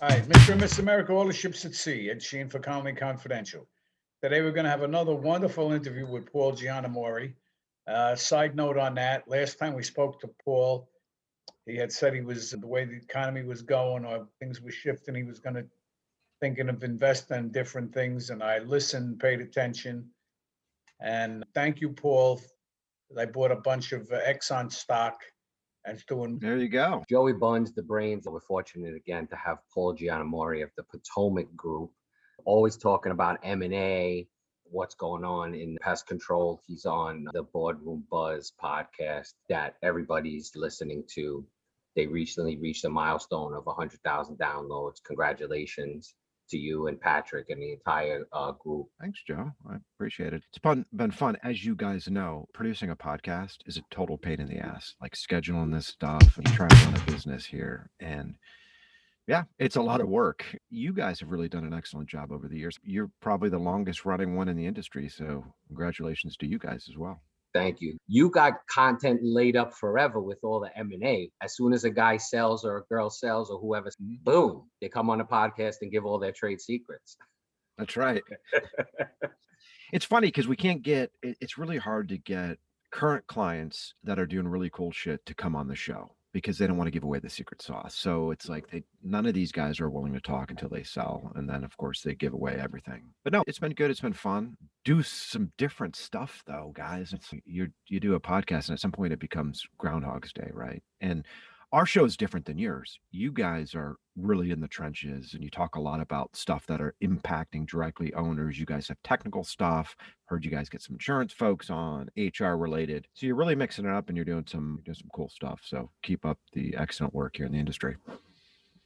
Hi, Mr. and Miss America, all the ships at sea, Ed Sheehan for Colony Confidential. Today, we're going to have another wonderful interview with Paul Giannamore. Uh, side note on that, last time we spoke to Paul, he had said he was, the way the economy was going or things were shifting, he was going to thinking of investing in different things, and I listened, paid attention. And thank you, Paul. I bought a bunch of Exxon stock and the one. There you go. Joey Buns, the brains. We're fortunate again to have Paul Giannamore of the Potomac Group, always talking about M and A, what's going on in pest control. He's on the Boardroom Buzz podcast that everybody's listening to. They recently reached a milestone of 100,000 downloads. Congratulations to you and Patrick and the entire uh, group. Thanks, Joe. I appreciate it. It's fun, been fun. As you guys know, producing a podcast is a total pain in the ass. Like scheduling this stuff and trying to run a business here. And yeah, it's a lot of work. You guys have really done an excellent job over the years. You're probably the longest running one in the industry. So congratulations to you guys as well. Thank you. You got content laid up forever with all the M and A. As soon as a guy sells or a girl sells or whoever, boom, they come on the podcast and give all their trade secrets. That's right. it's funny because we can't get. It's really hard to get current clients that are doing really cool shit to come on the show because they don't want to give away the secret sauce. So it's like mm-hmm. they none of these guys are willing to talk until they sell, and then of course they give away everything. But no, it's been good. It's been fun. Do some different stuff though, guys. It's you you do a podcast, and at some point it becomes Groundhog's Day, right? And our show is different than yours. You guys are really in the trenches and you talk a lot about stuff that are impacting directly owners. You guys have technical stuff. Heard you guys get some insurance folks on, HR related. So you're really mixing it up and you're doing some doing some cool stuff. So keep up the excellent work here in the industry.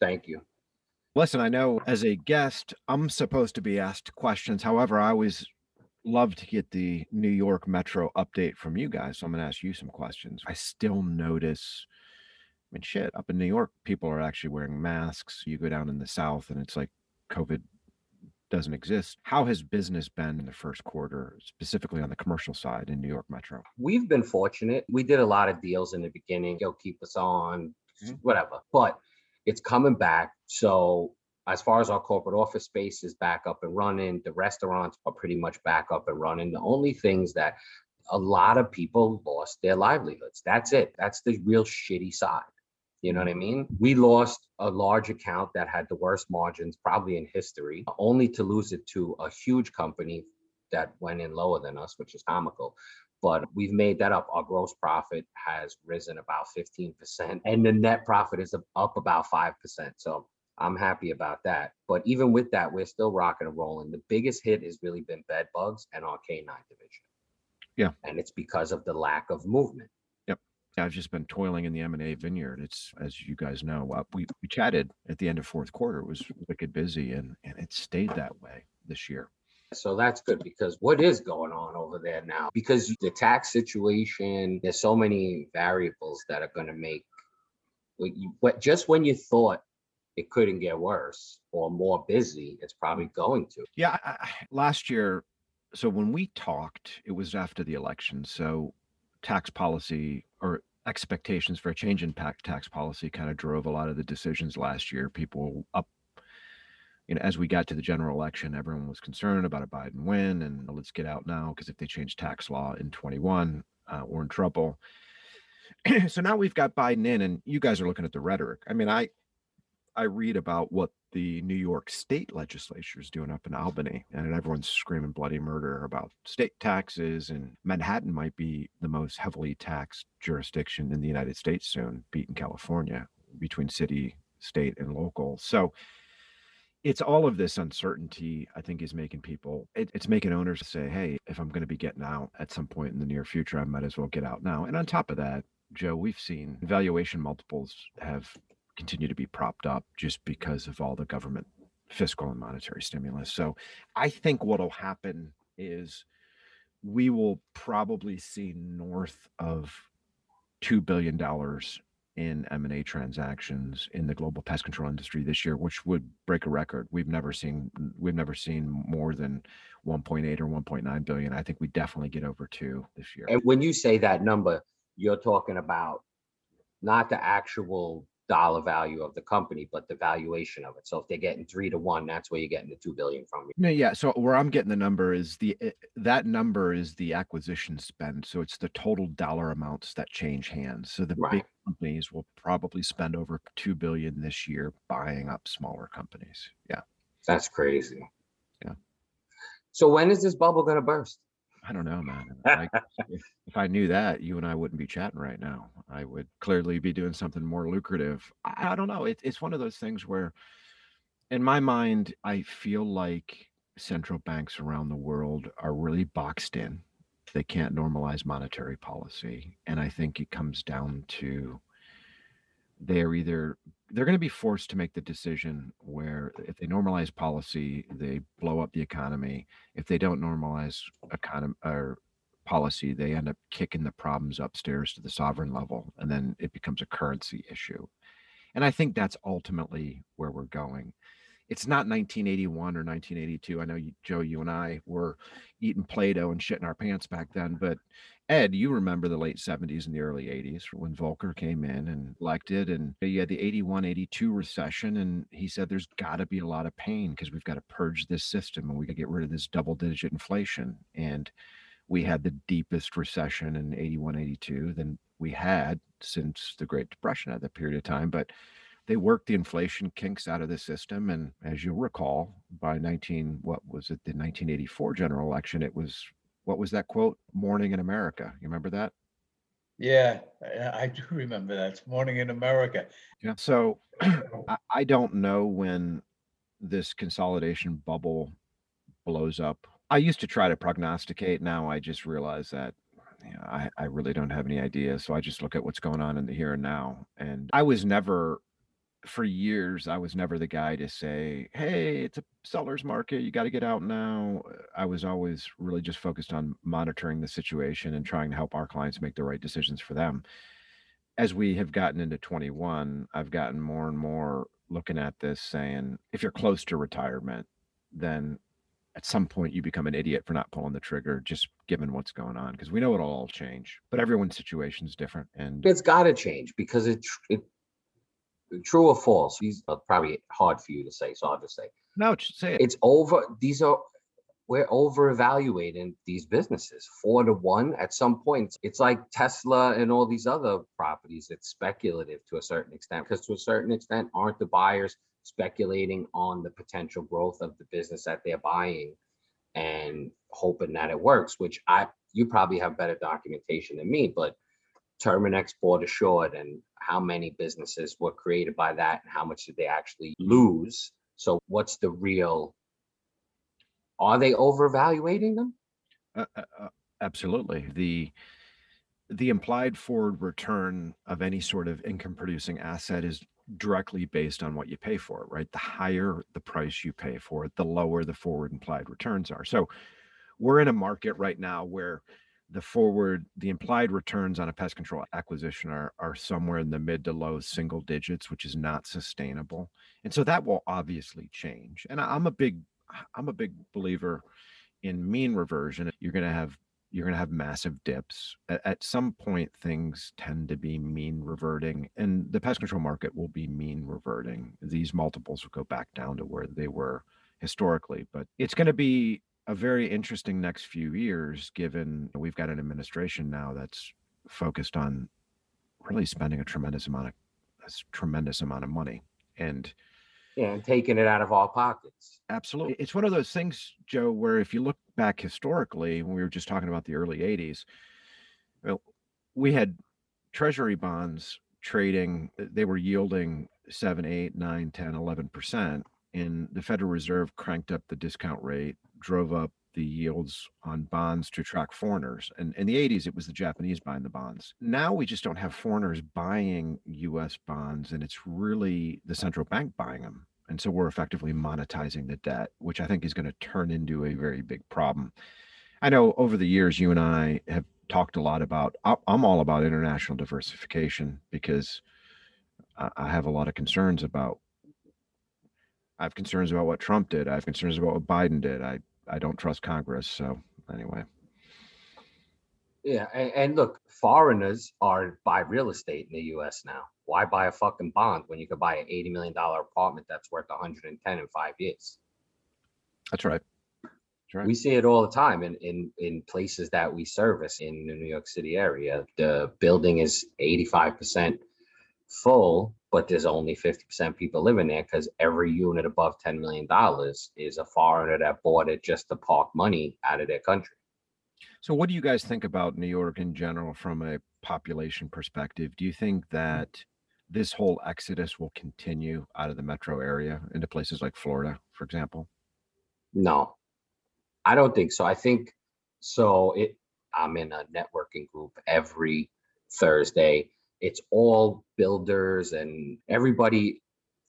Thank you. Listen, I know as a guest, I'm supposed to be asked questions. However, I always love to get the New York Metro update from you guys. So I'm going to ask you some questions. I still notice, I mean, shit, up in New York, people are actually wearing masks. You go down in the South and it's like COVID doesn't exist. How has business been in the first quarter, specifically on the commercial side in New York Metro? We've been fortunate. We did a lot of deals in the beginning. Go keep us on, Mhm. whatever. But it's coming back. So as far as our corporate office space is back up and running, the restaurants are pretty much back up and running. The only things that a lot of people lost their livelihoods. That's it. That's the real shitty side. You know what I mean? We lost a large account that had the worst margins probably in history, only to lose it to a huge company that went in lower than us, which is comical. But we've made that up. Our gross profit has risen about 15%, and the net profit is up- about 5%. So I'm happy about that. But even with that, we're still rocking and rolling. The biggest hit has really been bed bugs and our canine division. Yeah. And it's because of the lack of movement. I've just been toiling in the M and A vineyard. It's as you guys know, uh, we we chatted at the end of fourth quarter. It was wicked busy, and and it stayed that way this year. So that's good because what is going on over there now? Because the tax situation, there's so many variables that are going to make what you, what just when you thought it couldn't get worse or more busy, it's probably going to. Yeah, I, last year. So when we talked, it was after the election. So tax policy or expectations for a change in tax policy kind of drove a lot of the decisions last year. People up, you know, as we got to the general election, everyone was concerned about a Biden win, and let's get out now because if they change tax law in 21, uh, we're in trouble. so now we've got Biden in, and you guys are looking at the rhetoric. I mean, I I read about what the New York state legislature is doing up in Albany, and everyone's screaming bloody murder about state taxes. And Manhattan might be the most heavily taxed jurisdiction in the United States soon, beating California between city, state, and local. So it's all of this uncertainty, I think, is making people, it, it's making owners say, hey, if I'm going to be getting out at some point in the near future, I might as well get out now. And on top of that, Joe, we've seen valuation multiples have continue to be propped up just because of all the government fiscal and monetary stimulus. So I think what'll happen is we will probably see north of two billion dollars in M&A transactions in the global pest control industry this year, which would break a record. We've never seen we've never seen more than 1.8 or 1.9 billion. I think we definitely get over two this year. And when you say that number, you're talking about not the actual dollar value of the company, but the valuation of it. So if they're getting three to one, that's where you're getting the two billion from. No, yeah. So where I'm getting the number is the eh, that number is the acquisition spend. So it's the total dollar amounts that change hands. So the big companies will probably spend over two billion this year buying up smaller companies. Yeah. That's crazy. Yeah. So when is this bubble gonna burst? I don't know, man. Like, if, if I knew that, you and I wouldn't be chatting right now. I would clearly be doing something more lucrative. I, I don't know. It, it's one of those things where, in my mind, I feel like central banks around the world are really boxed in. They can't normalize monetary policy. And I think it comes down to they're either they're going to be forced to make the decision where if they normalize policy, they blow up the economy. If they don't normalize economy or policy, they end up kicking the problems upstairs to the sovereign level, and then it becomes a currency issue. And I think that's ultimately where we're going. It's not 1981 or 1982. I know you, Joe, you and I were eating Play-Doh and shitting our pants back then, but Ed, you remember the late 70s and the early 80s when Volcker came in and elected, and you had the 81 82 recession. And he said there's got to be a lot of pain because we've got to purge this system and we got to get rid of this double digit inflation. And we had the deepest recession in 81 82 than we had since the Great Depression at that period of time. But they worked the inflation kinks out of the system. And as you'll recall, by 19, what was it, the 1984 general election, it was what was that quote? Morning in America. You remember that? Yeah, I do remember that. It's Morning in America. Yeah. So I, I don't know when this consolidation bubble blows up. I used to try to prognosticate. Now I just realize that you know, I, I really don't have any idea. So I just look at what's going on in the here and now. And I was never for years I was never the guy to say, "Hey, it's a seller's market. You got to get out now." Uh, I was always really just focused on monitoring the situation and trying to help our clients make the right decisions for them. As we have gotten into 21, I've gotten more and more looking at this saying, if you're close to retirement, then at some point you become an idiot for not pulling the trigger just given what's going on because we know it'll all change but everyone's situation is different and It's gotta change because it, it, true or false, these are probably hard for you to say, so I'll just say, no just say it it's over, these are, we're over evaluating these businesses four to one at some point. It's like Tesla and all these other properties. It's speculative to a certain extent because to a certain extent, aren't the buyers speculating on the potential growth of the business that they're buying and hoping that it works, which I, you probably have better documentation than me, but Terminix bought assured and how many businesses were created by that and how much did they actually lose? So what's the real? Are they overvaluating them? Uh, uh, uh, absolutely. The the implied forward return of any sort of income producing asset is directly based on what you pay for it, right? The higher the price you pay for it, the lower the forward implied returns are. So we're in a market right now where the forward, the implied returns on a pest control acquisition are are somewhere in the mid to low single digits, which is not sustainable. And so that will obviously change. And I'm a big I'm a big believer in mean reversion. You're going to have you're going to have massive dips. At, at some point, things tend to be mean reverting, and the pest control market will be mean reverting. These multiples will go back down to where they were historically, but it's going to be a very interesting next few years, given we've got an administration now that's focused on really spending a tremendous amount of a tremendous amount of money, and Yeah, and taking it out of our pockets. Absolutely. It's one of those things, Joe, where if you look back historically, when we were just talking about the early 80s, well, we had treasury bonds trading, they were yielding 7, 8, 9, 10, 11%. And the Federal Reserve cranked up the discount rate, drove up the yields on bonds to attract foreigners. And in the 80s, it was the Japanese buying the bonds. Now we just don't have foreigners buying US bonds, and it's really the central bank buying them. And so we're effectively monetizing the debt, which I think is going to turn into a very big problem. I know over the years, you and I have talked a lot about, I'm all about international diversification because I have a lot of concerns about, I have concerns about what Trump did. I have concerns about what Biden did. I, I don't trust Congress. So anyway, Yeah, and, and look, foreigners are buy real estate in the U.S. now. Why buy a fucking bond when you could buy an eighty million dollar apartment that's worth 110 in five years? That's right. That's right. We see it all the time in in in places that we service in the New York City area. The building is 85% full, but there's only 50% people living there because every unit above $10 million is a foreigner that bought it just to park money out of their country. So, what do you guys think about New York in general from a population perspective? Do you think that this whole exodus will continue out of the metro area into places like Florida, for example? No, I don't think so. I think so. It. I'm in a networking group every Thursday. It's all builders and everybody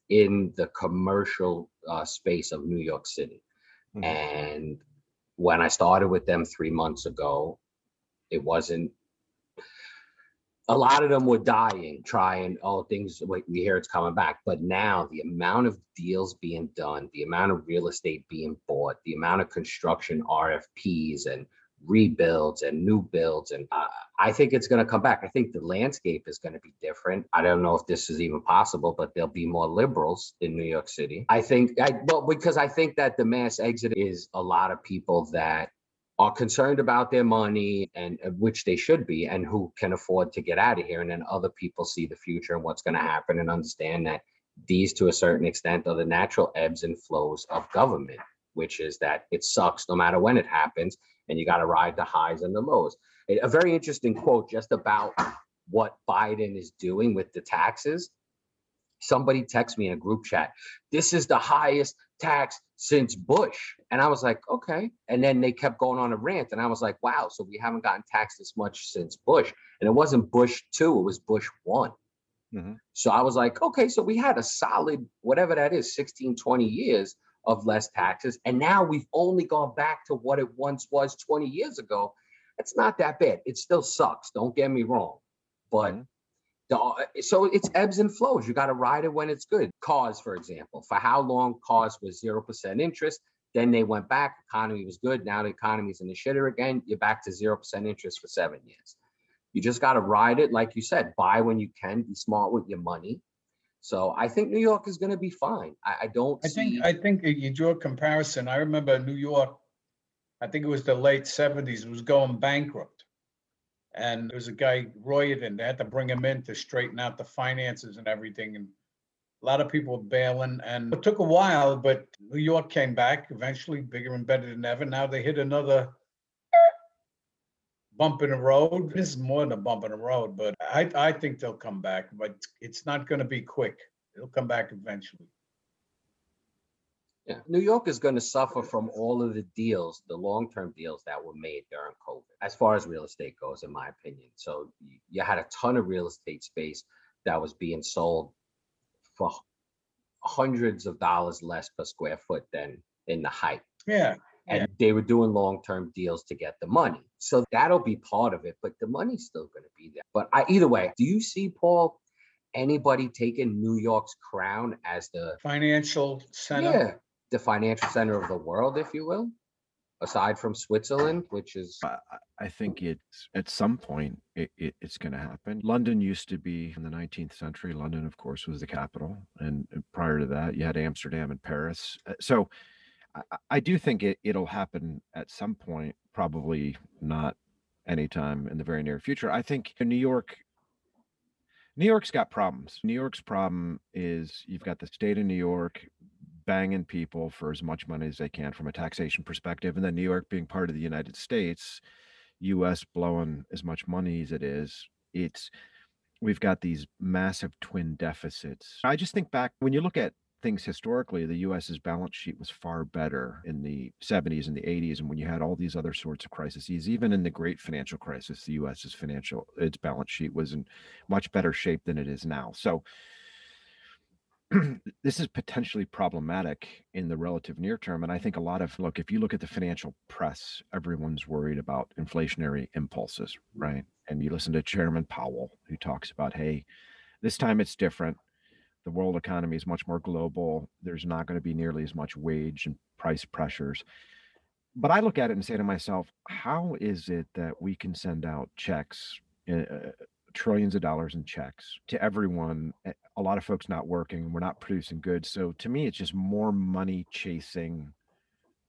in the commercial uh, space of New York City. Mhm. And when I started with them three months ago, it wasn't. A lot of them were dying, trying. Oh, things. Wait, we hear it's coming back, but now the amount of deals being done, the amount of real estate being bought, the amount of construction RFPs and rebuilds and new builds, and uh, I think it's going to come back. I think the landscape is going to be different. I don't know if this is even possible, but there'll be more liberals in New York City. I think, I well, because I think that the mass exit is a lot of people that are concerned about their money and uh, which they should be and who can afford to get out of here and then other people see the future and what's going to happen and understand that these to a certain extent are the natural ebbs and flows of government which is that it sucks no matter when it happens and you got to ride the highs and the lows. A very interesting quote just about what biden is doing with the taxes. Somebody texted me in a group chat this is the highest tax since bush. And i was like okay. And then they kept going on a rant and i was like wow so we haven't gotten taxed this much since bush. And it wasn't bush 2 it was bush one. Mhm. so i was like okay so we had a solid whatever that is 16 20 years of less taxes and now we've only gone back to what it once was 20 years ago it's not that bad it still sucks don't get me wrong but Mhm. the, uh, so it's ebbs and flows. You got to ride it when it's good. Cause, for example, for how long cause was zero percent interest, then they went back. Economy was good. Now the economy's in the shitter again. You're back to zero percent interest for seven years. You just got to ride it, like you said. Buy when you can. Be smart with your money. So I think New York is going to be fine. I, I don't I see. think, I think you draw a comparison. I remember New York, I think it was the late seventies, was going bankrupt. And there was a guy, Rohatyn, they had to bring him in to straighten out the finances and everything. And a lot of people were bailing and it took a while, but New York came back eventually bigger and better than ever. Now they hit another bump in the road. This is more than a bump in the road, but I, I think they'll come back, but it's not going to be quick. It'll come back eventually. Yeah, New York is going to suffer from all of the deals, the long-term deals that were made during COVID, as far as real estate goes, in my opinion. So you had a ton of real estate space that was being sold for hundreds of dollars less per square foot than in the height. Yeah, And they were doing long-term deals to get the money. So that'll be part of it, but the money's still going to be there. But I, either way, do you see, Paul, anybody taking New York's crown as the financial center. yeah, the financial center of the world, if you will, aside from Switzerland, which is I, I- I think it's at some point it, it, it's going to happen. London used to be in the 19th century. London, of course, was the capital, and uh, prior to that, you had Amsterdam and Paris. Uh, So I, I- do think it, it'll happen at some point. Probably not anytime in the very near future. I think New York. New York's got problems. New York's problem is you've got the state of New York banging people for as much money as they can from a taxation perspective, and then New York being part of the United States, US blowing as much money as it is, it's we've got these massive twin deficits. I just think back when you look at things historically, the US's balance sheet was far better in the 70s and the 80s. And when you had all these other sorts of crises, even in the great financial crisis, the US's financial its balance sheet was in much better shape than it is now. So this is potentially problematic in the relative near term. And I think a lot of look, if you look at the financial press, everyone's worried about inflationary impulses, mm-hmm. right? And you listen to Chairman Powell, who talks about, hey, this time it's different. The world economy is much more global. There's not going to be nearly as much wage and price pressures. but I look at it and say to myself, how is it that we can send out checks, uh, trillions of dollars in checks to everyone? eh, A lot of folks not working, we're not producing goods. So to me, it's just more money chasing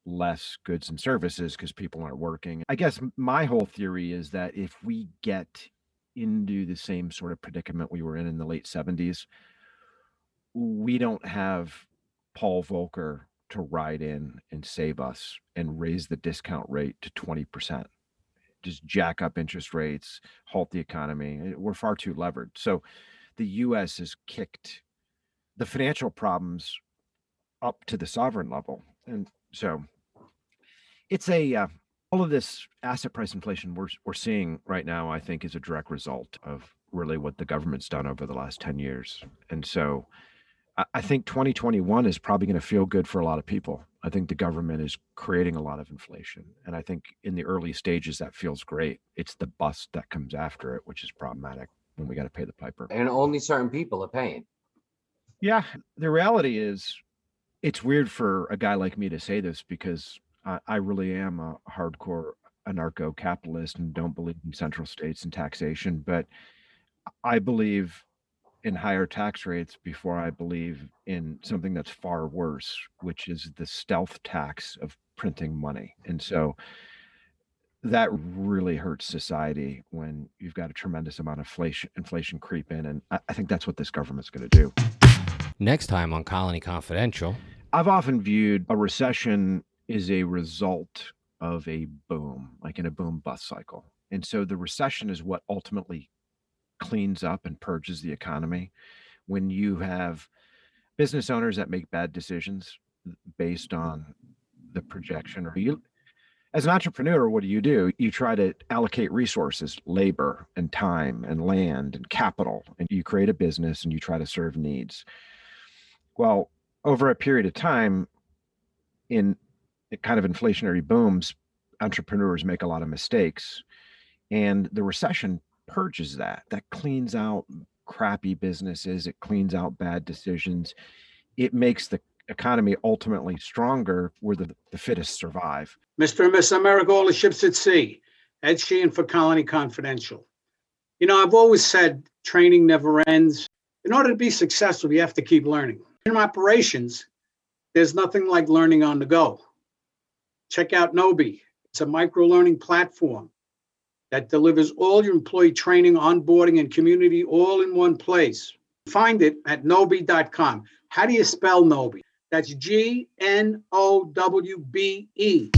less goods and services because people aren't working. I guess my whole theory is that if we get into the same sort of predicament we were in in the late 70s, we don't have Paul Volcker to ride in and save us and raise the discount rate to 20%. Just jack up interest rates, halt the economy. Eh, We're far too levered. So the US has kicked the financial problems up to the sovereign level. And so it's a uh, all of this asset price inflation we're we're seeing right now I think is a direct result of really what the government's done over the last 10 years. And so I think 2021 is probably going to feel good for a lot of people. I think the government is creating a lot of inflation. And I think in the early stages, that feels great. It's the bust that comes after it, which is problematic when we got to pay the piper. And only certain people are paying. Yeah. The reality is, it's weird for a guy like me to say this because I, I really am a hardcore anarcho capitalist and don't believe in central states and taxation. But I believe in higher tax rates before I believe in something that's far worse, which is the stealth tax of printing money. And so that really hurts society when you've got a tremendous amount of inflation inflation creep in. And I, I think that's what this government's going to do. Next time on Colony Confidential. I've often viewed a recession is a result of a boom, like in a boom bust cycle. And so the recession is what ultimately cleans up and purges the economy. When you have business owners that make bad decisions based on the projection, or you, as an entrepreneur, what do you do? You try to allocate resources, labor and time and land and capital, and you create a business and you try to serve needs. Well, over a period of time in kind of inflationary booms entrepreneurs make a lot of mistakes and the recession purges that that cleans out crappy businesses it cleans out bad decisions it makes the economy ultimately stronger where the, the fittest survive Mr. and Miss America, all the ships at sea. Ed Sheehan for Colony Confidential. You know, I've always said training never ends. In order to be successful, you have to keep learning. In operations, there's nothing like learning on the go. Check out Gnowbe. It's a micro learning platform that delivers all your employee training, onboarding, and community all in one place. Find it at gnowbe.com. How do you spell Gnowbe? That's G N O W B E.